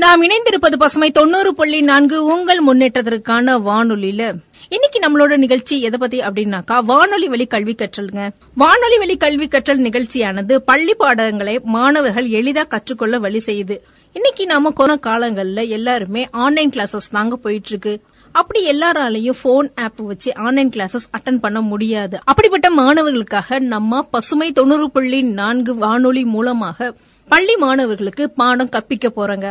நாம் இணைந்திருப்பது பசுமை தொண்ணூறு புள்ளி நான்கு உங்கள் முன்னேற்றத்திற்கான வானொலியில. இன்னைக்கு நம்மளோட நிகழ்ச்சி எதை பத்தி அப்படின்னாக்கா வானொலி வழி கல்வி கற்றல்ங்க. வானொலி வழி கல்வி கற்றல் நிகழ்ச்சியானது பள்ளி பாடங்களை மாணவர்கள் எளிதா கற்றுக்கொள்ள வழி செய்யுது. இன்னைக்கு நாம கொரோனா காலங்கள்ல எல்லாருமே ஆன்லைன் கிளாஸஸ் தாங்க போயிட்டு இருக்கு அப்படி எல்லாராலையும் போன் ஆப் வச்சு ஆன்லைன் கிளாஸஸ் அட்டன் பண்ண முடியாது. அப்படிப்பட்ட மாணவர்களுக்காக நம்ம பசுமை தொண்ணூறு புள்ளி நான்கு வானொலி மூலமாக பள்ளி மாணவர்களுக்கு பாடம் கற்பிக்க போறாங்க.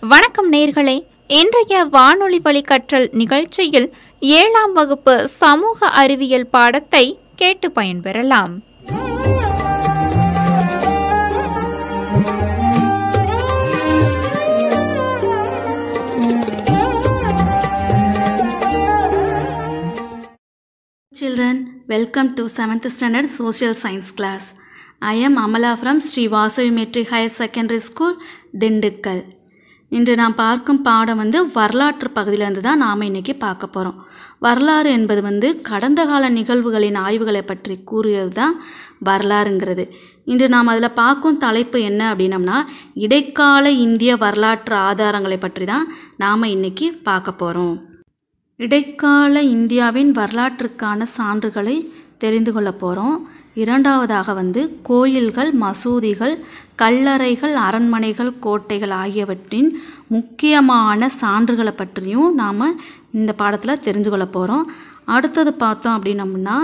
வணக்கம் நேர்களே இன்றைய வானொலி வழி கற்றல் நிகழ்ச்சியில் ஏழாம் வகுப்பு சமூக அறிவியல் பாடத்தை கேட்டு பயன்பெறலாம். Children, welcome to 7th standard social science class. I am Amala from Sri Vasavi Metric Higher Secondary School, Dindigul இன்று நாம் பார்க்கும் பாடம் வந்து வரலாற்று பகுதியிலேருந்து தான் நாம் இன்னைக்கு பார்க்க போகிறோம் வரலாறு என்பது வந்து கடந்த கால நிகழ்வுகளின் ஆய்வுகளை பற்றி கூறியது தான் வரலாறுங்கிறது. இன்று நாம் அதில் பார்க்கும் தலைப்பு என்ன அப்படின்னம்னா இடைக்கால இந்திய வரலாற்று ஆதாரங்களை பற்றி தான் நாம் இன்னைக்கு பார்க்க போகிறோம் இடைக்கால இந்தியாவின் வரலாற்றுக்கான சான்றுகளை தெரிந்து கொள்ள போகிறோம் இரண்டாவதாக வந்து கோயில்கள் மசூதிகள் கல்லறைகள் அரண்மனைகள் கோட்டைகள் ஆகியவற்றின் முக்கியமான சான்றுகளை பற்றியும் நாம் இந்த பாடத்தில் தெரிஞ்சு கொள்ள போகிறோம் அடுத்தது பார்த்தோம் அப்படின்னம்னா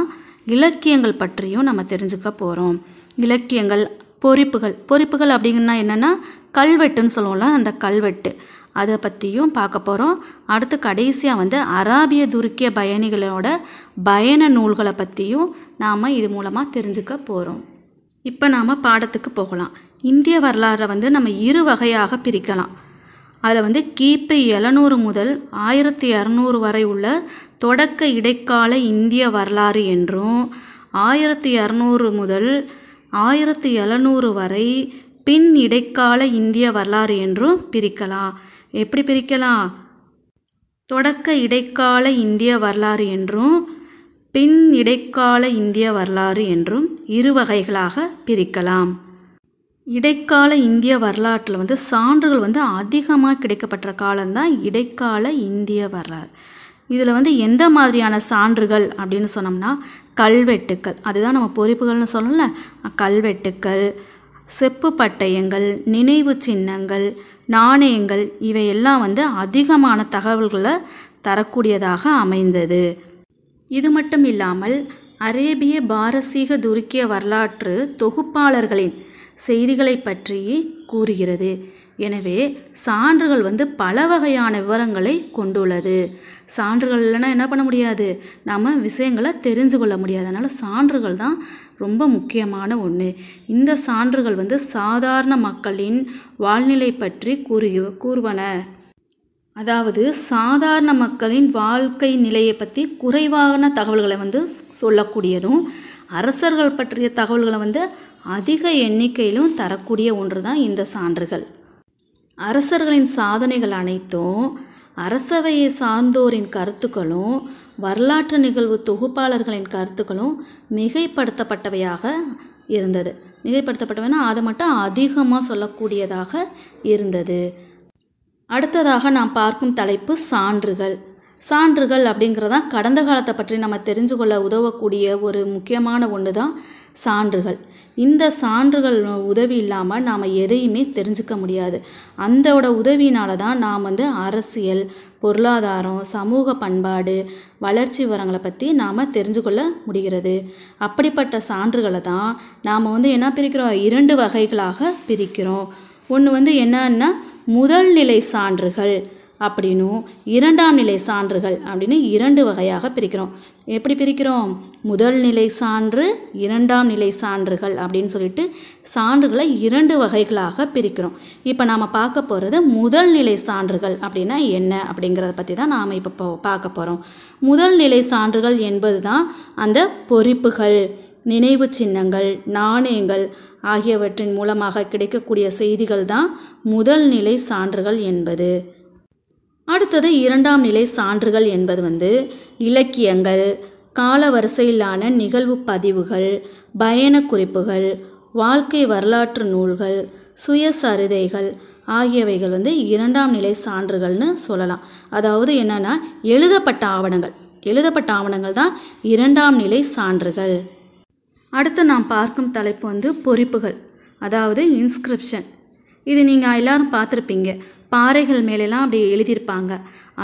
இலக்கியங்கள் பற்றியும் நம்ம தெரிஞ்சுக்க போகிறோம் இலக்கியங்கள் பொறிப்புகள் பொறிப்புகள் அப்படிங்கன்னா என்னென்னா கல்வெட்டுன்னு சொல்லுவோம்ல அந்த கல்வெட்டு. அதை பற்றியும் பார்க்க போகிறோம் அடுத்து கடைசியாக வந்து அராபிய துருக்கிய பயணிகளோட பயண நூல்களை பற்றியும் நாம் இது மூலமாக தெரிஞ்சுக்க போகிறோம் இப்போ நாம் பாடத்துக்கு போகலாம். இந்திய வரலாறை வந்து நம்ம இரு வகையாக பிரிக்கலாம். அதில் வந்து கிபி எழுநூறு முதல் ஆயிரத்தி இரநூறு வரை உள்ள தொடக்க இடைக்கால இந்திய வரலாறு என்றும் ஆயிரத்தி இரநூறு முதல் ஆயிரத்தி எழுநூறு வரை பின் இடைக்கால இந்திய வரலாறு என்றும் பிரிக்கலாம். எப்படி பிரிக்கலாம்? தொடக்க இடைக்கால இந்திய வரலாறு என்றும் பின் இடைக்கால இந்திய வரலாறு என்றும் இரு வகைகளாக பிரிக்கலாம். இடைக்கால இந்திய வரலாற்றில் வந்து சான்றுகள் வந்து அதிகமாக கிடைக்கப்பட்ட காலம்தான் இடைக்கால இந்திய வரலாறு. இதில் வந்து எந்த மாதிரியான சான்றுகள் அப்படின்னு சொன்னோம்னா கல்வெட்டுக்கள். அதுதான் நம்ம பொறிப்புகள்னு சொல்லணும்ல கல்வெட்டுக்கள் செப்பு பட்டயங்கள் நினைவு சின்னங்கள் நாணயங்கள் இவையெல்லாம் வந்து அதிகமான தகவல்களை தரக்கூடியதாக அமைந்தது. இது மட்டும் இல்லாமல் அரேபிய பாரசீக துருக்கிய வரலாற்று தொகுப்பாளர்களின் செய்திகளை பற்றி கூறுகிறது. எனவே சான்றுகள் வந்து பல வகையான விவரங்களை கொண்டுள்ளது. சான்றுகள் இல்லைன்னா என்ன பண்ண முடியாது? நாம் விஷயங்களை தெரிஞ்சு கொள்ள முடியாது. அதனால் சான்றுகள் தான் ரொம்ப முக்கியமான ஒன்று இந்த சான்றுகள் வந்து சாதாரண மக்களின் வாழ்நிலை பற்றி கூறு கூறுவன. அதாவது சாதாரண மக்களின் வாழ்க்கை நிலையை பற்றி குறைவான தகவல்களை வந்து சொல்லக்கூடியதும் அரசர்கள் பற்றிய தகவல்களை வந்து அதிக எண்ணிக்கையிலும் தரக்கூடிய ஒன்று தான் இந்த சான்றுகள். அரசர்களின் சாதனைகள் அனைத்தும் அரசவையை சார்ந்தோரின் கருத்துக்களும் வரலாற்று நிகழ்வு தொகுப்பாளர்களின் கருத்துக்களும் மிகைப்படுத்தப்பட்டவையாக இருந்தது. மிகைப்படுத்தப்பட்டவைனா அதை மட்டும் அதிகமாக சொல்லக்கூடியதாக இருந்தது. அடுத்ததாக நாம் பார்க்கும் தலைப்பு சான்றுகள். சான்றுகள் அப்படிங்கிறதான் கடந்த காலத்தை பற்றி நம்ம தெரிஞ்சு கொள்ள உதவக்கூடிய ஒரு முக்கியமான ஒன்று தான் சான்றுகள். இந்த சான்றுகள் உதவி இல்லாமல் நாம் எதையுமே தெரிஞ்சுக்க முடியாது. அந்தோட உதவியினால தான் நாம் வந்து அரசியல் பொருளாதாரம் சமூக பண்பாடு வளர்ச்சி விவரங்களை பற்றி நாம் தெரிஞ்சு கொள்ள முடிகிறது. அப்படிப்பட்ட சான்றுகளை தான் நாம் வந்து என்ன பிரிக்கிறோம்? இரண்டு வகைகளாக பிரிக்கிறோம். ஒன்று வந்து என்னன்னா முதல் நிலை சான்றுகள். அப்படின்னும் இரண்டாம் நிலை சான்றுகள் அப்படின்னு இரண்டு வகையாக பிரிக்கிறோம். எப்படி பிரிக்கிறோம்? முதல் நிலை சான்று இரண்டாம் நிலை சான்றுகள் அப்படின்னு சொல்லிட்டு சான்றுகளை இரண்டு வகைகளாக பிரிக்கிறோம். இப்போ நாம் பார்க்க போகிறது முதல் நிலை சான்றுகள் அப்படின்னா என்ன அப்படிங்கிறத பற்றி தான் நாம் இப்போ பார்க்க போகிறோம் முதல் நிலை சான்றுகள் என்பது தான் அந்த பொறிப்புகள் நினைவு சின்னங்கள் நாணயங்கள் ஆகியவற்றின் மூலமாக கிடைக்கக்கூடிய செய்திகள் தான் முதல் நிலை சான்றுகள் என்பது. அடுத்தது இரண்டாம் நிலை சான்றுகள் என்பது வந்து இலக்கியங்கள் கால வரிசையிலான நிகழ்வு பதிவுகள் பயண குறிப்புகள் வாழ்க்கை வரலாற்று நூல்கள் சுயசரிதைகள் ஆகியவைகள் வந்து இரண்டாம் நிலை சான்றுகள்னு சொல்லலாம். அதாவது என்னென்னா எழுதப்பட்ட ஆவணங்கள். எழுதப்பட்ட ஆவணங்கள் தான் இரண்டாம் நிலை சான்றுகள். அடுத்து நாம் பார்க்கும் தலைப்பு வந்து பொறிப்புகள் அதாவது இன்ஸ்கிரிப்ஷன் இது நீங்கள் எல்லாரும் பார்த்துருப்பீங்க. பாறைகள் மேலெல்லாம் அப்படி எழுதியிருப்பாங்க.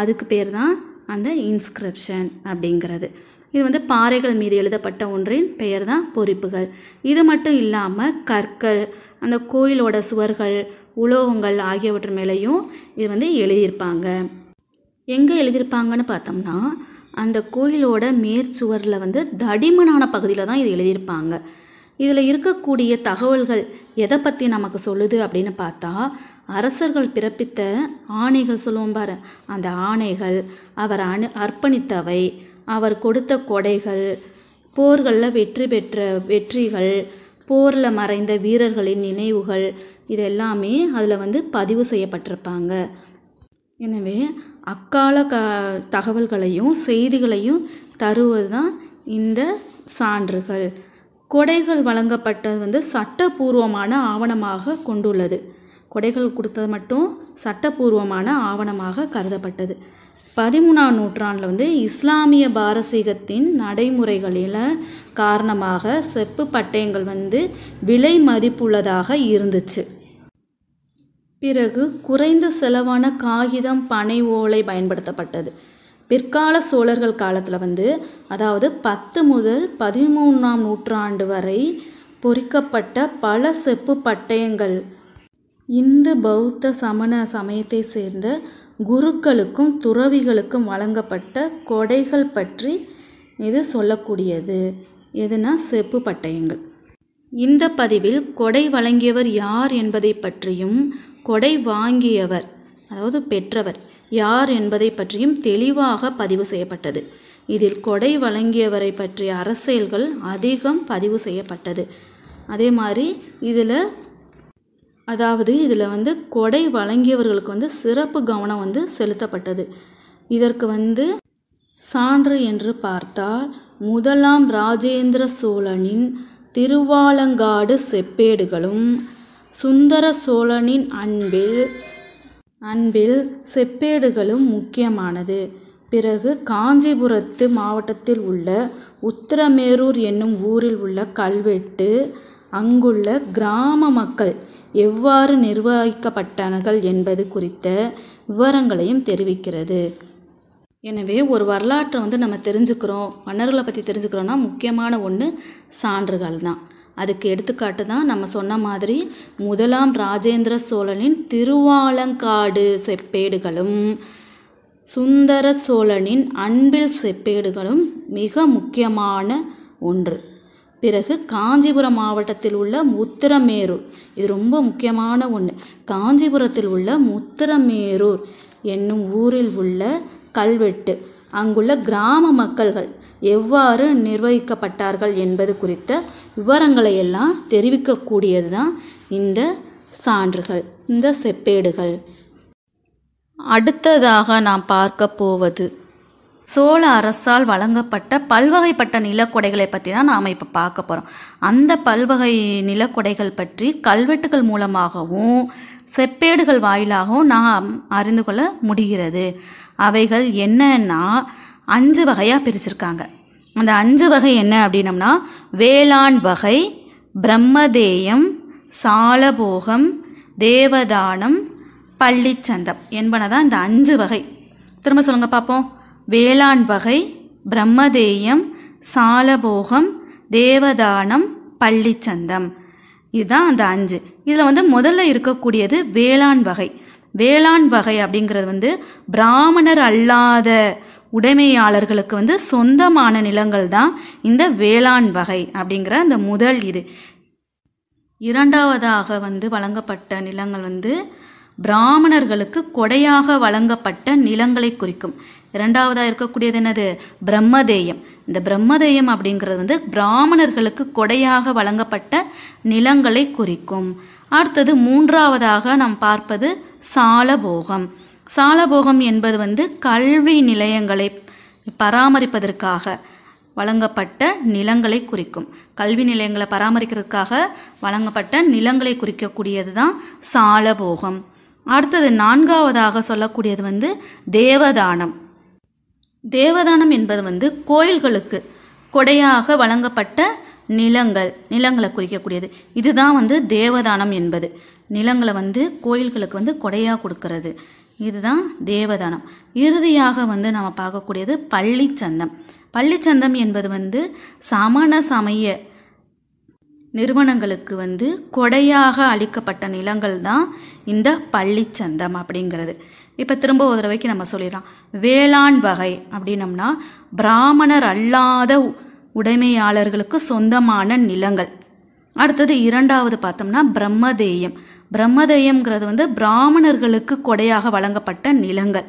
அதுக்கு பேர் தான் அந்த இன்ஸ்கிரிப்ஷன் அப்படிங்கிறது. இது வந்து பாறைகள் மீது எழுதப்பட்ட ஒன்றின் பெயர் தான் பொறிப்புகள். இது மட்டும் இல்லாமல் கற்கள் அந்த கோயிலோட சுவர்கள் உலோகங்கள் ஆகியவற்று மேலேயும் இது வந்து எழுதியிருப்பாங்க. எங்கே எழுதியிருப்பாங்கன்னு பார்த்தோம்னா அந்த கோயிலோட மேற்சுவரில் வந்து தடிமனான பகுதியில் தான் இது எழுதியிருப்பாங்க. இதில் இருக்கக்கூடிய தகவல்கள் எதை பற்றி நமக்கு சொல்லுது அப்படின்னு பார்த்தா அரசர்கள் பிறப்பித்த ஆணைகள் சொல்லுவோம் பாரு. அந்த ஆணைகள் அவர் அணு அர்ப்பணித்தவை அவர் கொடுத்த கொடைகள் போர்களில் வெற்றி பெற்ற வெற்றிகள் போரில் மறைந்த வீரர்களின் நினைவுகள் இது எல்லாமே அதில் வந்து பதிவு செய்யப்பட்டிருப்பாங்க. எனவே அக்கால க தகவல்களையும் செய்திகளையும் தருவது தான் இந்த சான்றுகள். கொடைகள் வழங்கப்பட்டது வந்து சட்டபூர்வமான ஆவணமாக கொண்டுள்ளது. கொடைகள் கொடுத்தது மட்டும் சட்டபூர்வமான ஆவணமாக கருதப்பட்டது. பதிமூணாம் நூற்றாண்டில் வந்து இஸ்லாமிய பாரசீகத்தின் நடைமுறைகளில் காரணமாக செப்பு பட்டயங்கள் வந்து விலை மதிப்புள்ளதாக இருந்துச்சு. பிறகு குறைந்த செலவான காகிதம் பனை ஓலை பயன்படுத்தப்பட்டது. பிற்கால சோழர்கள் காலத்தில் வந்து அதாவது பத்து முதல் பதிமூணாம் நூற்றாண்டு வரை பொறிக்கப்பட்ட பல செப்பு பட்டயங்கள் இந்து பௌத்த சமண சமயத்தை சேர்ந்த குருக்களுக்கும் துறவிகளுக்கும் வழங்கப்பட்ட கொடைகள் பற்றி இது சொல்லக்கூடியது. எதுனா செப்பு பட்டயங்கள். இந்த பதிவில் கொடை வழங்கியவர் யார் என்பதை பற்றியும் கொடை வாங்கியவர் அதாவது பெற்றவர் யார் என்பதை பற்றியும் தெளிவாக பதிவு செய்யப்பட்டது. இதில் கொடை வழங்கியவரை பற்றிய அரசியல்கள் அதிகம் பதிவு செய்யப்பட்டது. அதே மாதிரி இதில் அதாவது இதில் வந்து கொடை வழங்கியவர்களுக்கு வந்து சிறப்பு கவனம் வந்து செலுத்தப்பட்டது. இதற்கு வந்து சான்று என்று பார்த்தால் முதலாம் ராஜேந்திர சோழனின் திருவாலங்காடு செப்பேடுகளும் சுந்தர சோழனின் அன்பில் அன்பில் செப்பேடுகளும் முக்கியமானது. பிறகு காஞ்சிபுரத்து மாவட்டத்தில் உள்ள உத்திரமேரூர் என்னும் ஊரில் உள்ள கல்வெட்டு அங்குள்ள கிராம மக்கள் எவ்வாறு நிர்வகிக்கப்பட்டனர்கள் என்பது குறித்த விவரங்களையும் தெரிவிக்கிறது. எனவே ஒரு வரலாற்றை வந்து நம்ம தெரிஞ்சுக்கிறோம். மன்னர்களை பற்றி தெரிஞ்சுக்கிறோன்னா முக்கியமான ஒன்று சான்றுகள் தான். அதுக்கு எடுத்துக்காட்டு தான் நம்ம சொன்ன மாதிரி முதலாம் ராஜேந்திர சோழனின் திருவாலங்காடு செப்பேடுகளும் சுந்தர சோழனின் அன்பில் செப்பேடுகளும் மிக முக்கியமான ஒன்று. பிறகு காஞ்சிபுரம் மாவட்டத்தில் உள்ள முத்திரமேரூர். இது ரொம்ப முக்கியமான ஒன்று காஞ்சிபுரத்தில் உள்ள முத்திரமேரூர் என்னும் ஊரில் உள்ள கல்வெட்டு. அங்குள்ள கிராம மக்கள்கள் எவ்வாறு நிர்வகிக்கப்பட்டார்கள் என்பது குறித்த விவரங்களை எல்லாம் தெரிவிக்கக்கூடியது தான் இந்த சான்றுகள் இந்த செப்பேடுகள். அடுத்ததாக நாம் பார்க்க போவது சோழ அரசால் வழங்கப்பட்ட பல்வகைப்பட்ட நிலக்கொடைகளை பற்றி தான் நாம் இப்போ பார்க்க போகிறோம் அந்த பல்வகை நிலக்கொடைகள் பற்றி கல்வெட்டுகள் மூலமாகவும் செப்பேடுகள் வாயிலாகவும் நாம் அறிந்து கொள்ள முடிகிறது. அவைகள் என்னன்னா அஞ்சு வகையாக பிரிச்சிருக்காங்க. அந்த அஞ்சு வகை என்ன அப்படின்னம்னா வேளாண் வகை பிரம்மதேயம் சாலபோகம் தேவதானம் பள்ளிச்சந்தம் என்பன தான் இந்த அஞ்சு வகை. திரும்ப சொல்லுங்கள் பார்ப்போம். வேளாண் வகை பிரம்மதேயம் சாலபோகம் தேவதானம் பள்ளிச்சந்தம். இதுதான் அந்த அஞ்சு. இதில் வந்து முதல்ல இருக்கக்கூடியது வேளாண் வகை. வேளாண் வகை அப்படிங்கிறது வந்து பிராமணர் அல்லாத உடைமையாளர்களுக்கு வந்து சொந்தமான நிலங்கள் தான் இந்த வேளாண் வகை அப்படிங்கிற அந்த முதல் இது. இரண்டாவதாக வந்து வழங்கப்பட்ட நிலங்கள் வந்து பிராமணர்களுக்கு கொடையாக வழங்கப்பட்ட நிலங்களை குறிக்கும். இரண்டாவதாக இருக்கக்கூடியது என்னது? பிரம்மதேயம். இந்த பிரம்மதேயம் அப்படிங்கிறது வந்து பிராமணர்களுக்கு கொடையாக வழங்கப்பட்ட நிலங்களை குறிக்கும். அடுத்தது மூன்றாவதாக நாம் பார்ப்பது சாலபோகம். சாலபோகம் என்பது வந்து கல்வி நிலையங்களை பராமரிப்பதற்காக வழங்கப்பட்ட நிலங்களை குறிக்கும். கல்வி நிலையங்களை பராமரிக்கிறதுக்காக வழங்கப்பட்ட நிலங்களை குறிக்கக்கூடியது தான் சாலபோகம். அடுத்தது நான்காவதாக சொல்லக்கூடியது வந்து தேவதானம். தேவதானம் என்பது வந்து கோயில்களுக்கு கொடையாக வழங்கப்பட்ட நிலங்கள் நிலங்களை குறிக்கக்கூடியது. இதுதான் வந்து தேவதானம் என்பது. நிலங்களை வந்து கோயில்களுக்கு வந்து கொடையாக கொடுக்கறது. இதுதான் தேவதானம். இறுதியாக வந்து நம்ம பார்க்கக்கூடியது பள்ளிச்சந்தம். பள்ளிச்சந்தம் என்பது வந்து சமண சமய நிறுவனங்களுக்கு வந்து கொடையாக அளிக்கப்பட்ட நிலங்கள் தான் இந்த பள்ளிச்சந்தம் அப்படிங்கிறது. இப்போ திரும்ப ஒரு தடவைக்கு நம்ம சொல்லிடலாம். வேளாண் வகை அப்படின்னம்னா பிராமணர் அல்லாத உடைமையாளர்களுக்கு சொந்தமான நிலங்கள். அடுத்தது இரண்டாவது பார்த்தோம்னா பிரம்மதேயம். பிரம்மதேயம்ங்கிறது வந்து பிராமணர்களுக்கு கொடையாக வழங்கப்பட்ட நிலங்கள்.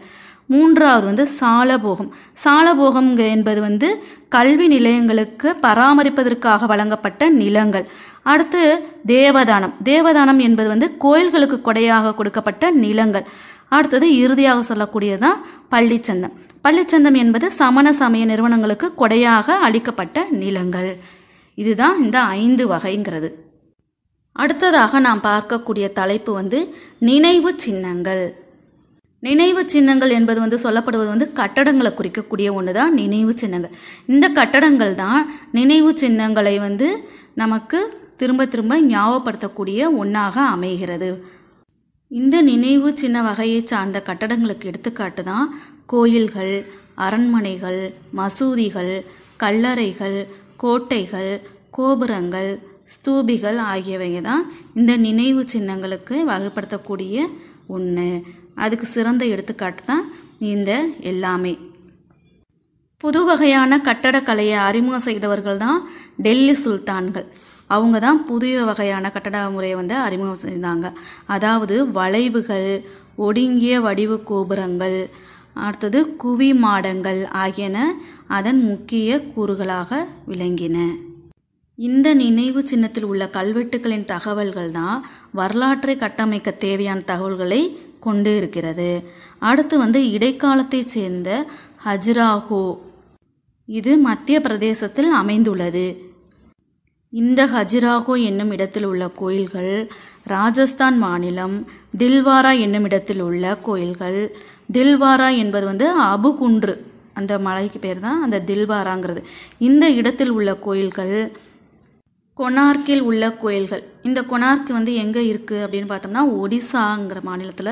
மூன்றாவது வந்து சாலபோகம். சாலபோகம் என்பது வந்து கல்வி நிலையங்களுக்கு பராமரிப்பதற்காக வழங்கப்பட்ட நிலங்கள். அடுத்து தேவதானம். தேவதானம் என்பது வந்து கோயில்களுக்கு கொடையாக கொடுக்கப்பட்ட நிலங்கள். அடுத்தது இறுதியாக சொல்லக்கூடியதுதான் பள்ளிச்சந்தம். பள்ளிச்சந்தம் என்பது சமண சமய நிறுவனங்களுக்கு கொடையாக அளிக்கப்பட்ட நிலங்கள். இதுதான் இந்த ஐந்து வகைங்கிறது. அடுத்ததாக நாம் பார்க்கக்கூடிய தலைப்பு வந்து நினைவு சின்னங்கள். நினைவு சின்னங்கள் என்பது வந்து சொல்லப்படுவது வந்து கட்டடங்களை குறிக்கக்கூடிய ஒன்று தான் நினைவு சின்னங்கள். இந்த கட்டடங்கள் தான் நினைவு சின்னங்களை வந்து நமக்கு திரும்ப திரும்ப ஞாபகப்படுத்தக்கூடிய ஒன்றாக அமைகிறது. இந்த நினைவு சின்ன வகையை சார்ந்த கட்டடங்களுக்கு எடுத்துக்காட்டு தான் கோயில்கள் அரண்மனைகள் மசூதிகள் கல்லறைகள் கோட்டைகள் கோபுரங்கள் ஸ்தூபிகள் ஆகியவை தான் இந்த நினைவு சின்னங்களுக்கு வகைப்படுத்தக்கூடிய ஒன்று அதுக்கு சிறந்த எடுத்துக்காட்டு தான் இந்த எல்லாமே. புது வகையான கட்டடக்கலையை அறிமுகம் செய்தவர்கள் தான் டெல்லி சுல்தான்கள். அவங்க தான் புதிய வகையான கட்டட முறையை வந்து அறிமுகம் செய்தாங்க. அதாவது வளைவுகள் ஒடுங்கிய வடிவு கோபுரங்கள் அடுத்தது குவி மாடங்கள் ஆகியன அதன் முக்கிய கூறுகளாக விளங்கின. இந்த நினைவு சின்னத்தில் உள்ள கல்வெட்டுகளின் தகவல்கள் தான் வரலாற்றை கட்டமைக்க தேவையான தகவல்களை கொண்டு இருக்கிறது. அடுத்து வந்து இடைக்காலத்தைச் சேர்ந்த ஹஜ்ராஹோ. இது மத்திய பிரதேசத்தில் அமைந்துள்ளது. இந்த ஹஜிராகோ என்னும் இடத்தில் உள்ள கோயில்கள் ராஜஸ்தான் மாநிலம் தில்வாரா என்னும் இடத்தில் உள்ள கோயில்கள். தில்வாரா என்பது வந்து அபுகுன்று அந்த மலைக்கு பேர் தான் அந்த தில்வாராங்கிறது. இந்த இடத்தில் உள்ள கோயில்கள் கொனார்க்கில் உள்ள கோயில்கள். இந்த கொனார்க் வந்து எங்கே இருக்குது அப்படின்னு பார்த்தோம்னா ஒடிசாங்கிற மாநிலத்தில்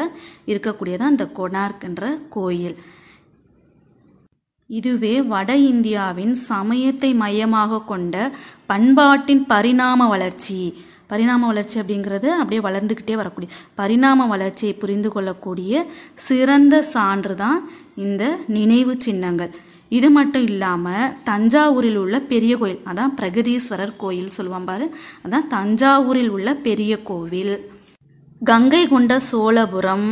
இருக்கக்கூடியதான் இந்த கொனார்க்ன்ற கோயில். இதுவே வட இந்தியாவின் சமயத்தை மையமாக கொண்ட பண்பாட்டின் பரிணாம வளர்ச்சி. பரிணாம வளர்ச்சி அப்படிங்கிறது அப்படியே வளர்ந்துக்கிட்டே வரக்கூடிய பரிணாம வளர்ச்சியை புரிந்து கொள்ளக்கூடிய சிறந்த சான்று தான் இந்த நினைவு சின்னங்கள். இது மட்டும் இல்லாமல் தஞ்சாவூரில் உள்ள பெரிய கோயில் அதான் பிரகதீஸ்வரர் கோயில் சொல்லுவான் பாரு அதான் தஞ்சாவூரில் உள்ள பெரிய கோவில். கங்கை கொண்ட சோழபுரம்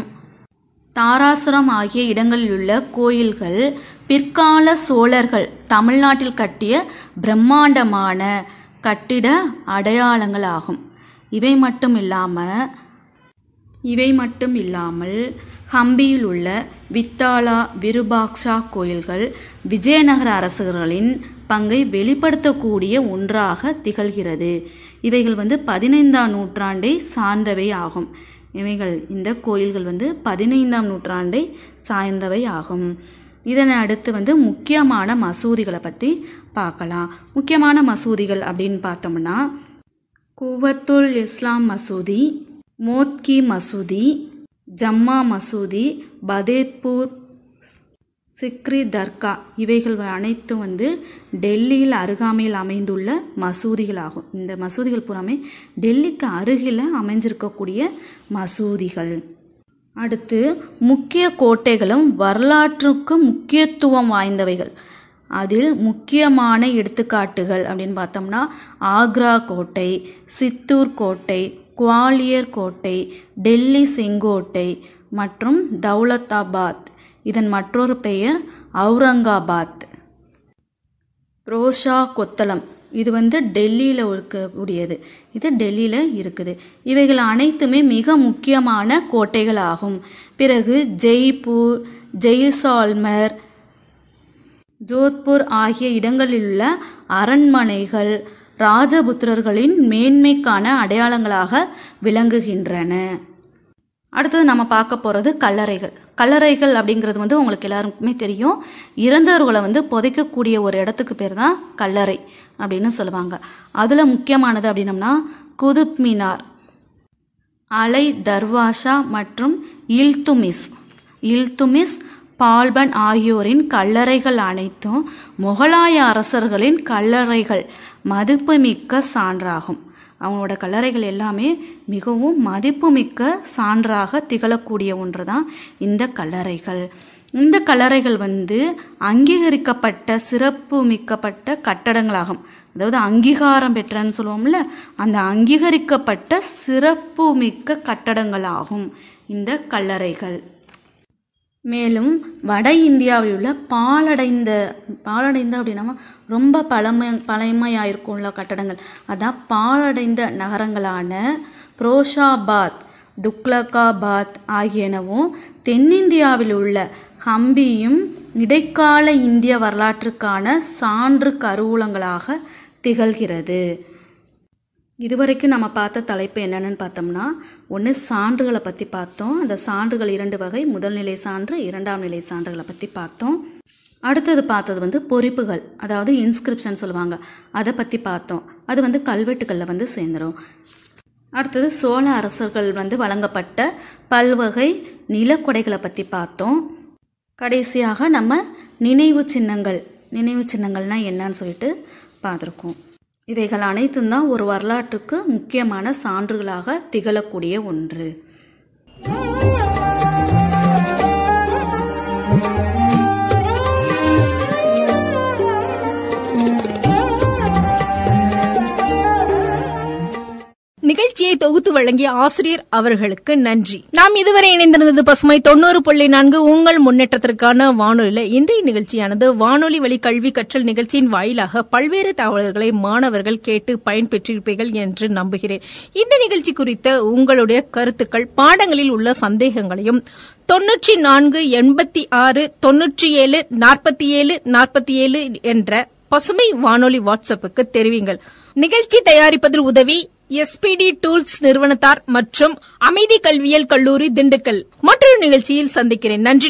தாராசுரம் ஆகிய இடங்களில் உள்ள கோயில்கள் பிற்கால சோழர்கள் தமிழ்நாட்டில் கட்டிய பிரம்மாண்டமான கட்டிட அடையாளங்கள் ஆகும். இவை மட்டும் இல்லாமல் இவை மட்டும் இல்லாமல் ஹம்பியில் உள்ள வித்தாலா விருபாக்ஷா கோயில்கள் விஜயநகர அரசர்களின் பங்கை வெளிப்படுத்தக்கூடிய ஒன்றாக திகழ்கிறது. இவைகள் வந்து பதினைந்தாம் நூற்றாண்டை சார்ந்தவை ஆகும். இவைகள் இந்த கோயில்கள் வந்து பதினைந்தாம் நூற்றாண்டை சார்ந்தவை ஆகும். இதனை அடுத்து வந்து முக்கியமான மசூதிகளை பற்றி பார்க்கலாம். முக்கியமான மசூதிகள் அப்படின்னு பார்த்தோம்னா குவத்துல் இஸ்லாம் மசூதி மோத்கி மசூதி ஜம்மா மசூதி பதேத்பூர் சிக்ரி தர்கா இவைகள் அனைத்தும் வந்து டெல்லியில் அருகாமையில் அமைந்துள்ள மசூதிகள் ஆகும் இந்த மசூதிகள் பூராமே டெல்லிக்கு அருகில் அமைஞ்சிருக்கக்கூடிய மசூதிகள். அடுத்து முக்கிய கோட்டைகளும் வரலாற்றுக்கு முக்கியத்துவம் வாய்ந்தவைகள். அதில் முக்கியமான எடுத்துக்காட்டுகள் அப்படின்னு பார்த்தோம்னா ஆக்ரா கோட்டை சித்தூர் கோட்டை குவாலியர் கோட்டை டெல்லி செங்கோட்டை மற்றும் தௌலதாபாத். இதன் மற்றொரு பெயர் அவுரங்காபாத். ரோஷா கொத்தளம். இது வந்து டெல்லியில் இருக்கக்கூடியது. இது டெல்லியில் இருக்குது. இவைகள் அனைத்துமே மிக முக்கியமான கோட்டைகள் ஆகும் பிறகு ஜெய்ப்பூர் ஜெய்சால்மர் ஜோத்பூர் ஆகிய இடங்களில் உள்ள அரண்மனைகள் ராஜபுத்திரர்களின் மேன்மைக்கான அடையாளங்களாக விளங்குகின்றன. அடுத்தது நம்ம பார்க்க போகிறது கல்லறைகள். கல்லறைகள் அப்படிங்கிறது வந்து உங்களுக்கு எல்லாருக்குமே தெரியும். இறந்தவர்களை வந்து புதைக்கக்கூடிய ஒரு இடத்துக்கு பேர் தான் கல்லறை அப்படின்னு சொல்லுவாங்க. அதில் முக்கியமானது அப்படின்னம்னா குதுப் மினார் அலை தர்வாஷா மற்றும் இல்துமிஸ். இல்துமிஸ் பால்பன் ஆகியோரின் கல்லறைகள் அனைத்தும் முகலாய அரசர்களின் கல்லறைகள். மதிப்புமிக்க சான்றாகும். அவங்களோட கல்லறைகள் எல்லாமே மிகவும் மதிப்புமிக்க சான்றாக திகழக்கூடிய ஒன்று தான் இந்த கல்லறைகள். இந்த கல்லறைகள் வந்து அங்கீகரிக்கப்பட்ட சிறப்பு மிக்கப்பட்ட கட்டடங்களாகும். அதாவது அங்கீகாரம் பெற்றன்னு சொல்லுவோம்ல அந்த அங்கீகரிக்கப்பட்ட சிறப்பு மிக்க கட்டடங்களாகும் இந்த கல்லறைகள். மேலும் வட இந்தியாவில் உள்ள பாலடைந்த பாலடைந்த அப்படின்னா ரொம்ப பழமை பழமையாக இருக்கும்ல கட்டடங்கள். அதான் பாலடைந்த நகரங்களான புரோஷாபாத் துக்லகாபாத் ஆகியனவும் தென்னிந்தியாவில் உள்ள ஹம்பியும் இடைக்கால இந்திய வரலாற்றுக்கான சான்று கருவூலங்களாக திகழ்கிறது. இதுவரைக்கும் நம்ம பார்த்த தலைப்பு என்னென்னு பார்த்தோம்னா ஒன்று சான்றுகளை பற்றி பார்த்தோம். அந்த சான்றுகள் இரண்டு வகை முதல் நிலை சான்று இரண்டாம் நிலை சான்றுகளை பற்றி பார்த்தோம். அடுத்தது பார்த்தது வந்து பொறிப்புகள் அதாவது இன்ஸ்கிரிப்ஷன் சொல்லுவாங்க. அதை பற்றி பார்த்தோம். அது வந்து கல்வெட்டுகளில் வந்து சேர்ந்துடும் அடுத்தது சோழ அரசர்கள் வந்து வழங்கப்பட்ட பல்வகை நிலக்கொடைகளை பற்றி பார்த்தோம். கடைசியாக நம்ம நினைவு சின்னங்கள் நினைவு சின்னங்கள்னால் என்னன்னு சொல்லிட்டு பார்த்துருக்கோம். இவைகள் அனைத்தும் தான் ஒரு வரலாற்றுக்கு முக்கியமான சான்றுகளாக திகழக்கூடிய ஒன்று. நிகழ்ச்சியை தொகுத்து வழங்கிய ஆசிரியர் அவர்களுக்கு நன்றி. நாம் இதுவரை இணைந்திருந்தது பசுமை தொண்ணூறு புள்ளி நான்கு உங்கள் முன்னேற்றத்திற்கான வானொலியில இன்றைய நிகழ்ச்சியானது வானொலி வழி கல்வி கற்றல் நிகழ்ச்சியின் வாயிலாக பல்வேறு தகவல்களை மாணவர்கள் கேட்டு பயன்பெற்றிருப்பீர்கள் என்று நம்புகிறேன். இந்த நிகழ்ச்சி குறித்த உங்களுடைய கருத்துக்கள் பாடங்களில் உள்ள சந்தேகங்களையும் தொன்னூற்றி நான்கு எண்பத்தி ஆறு தொன்னூற்றி ஏழு நாற்பத்தி ஏழு நாற்பத்தி ஏழு என்ற பசுமை வானொலி வாட்ஸ்அப்புக்கு தெரிவிங்கள். நிகழ்ச்சி தயாரிப்பதில் உதவி எஸ்பிடி டூல்ஸ் நிறுவனத்தார் மற்றும் அமைதி கல்வியியல் கல்லூரி திண்டுக்கல். மற்றொரு நிகழ்ச்சியில் சந்திக்கிறேன். நன்றி.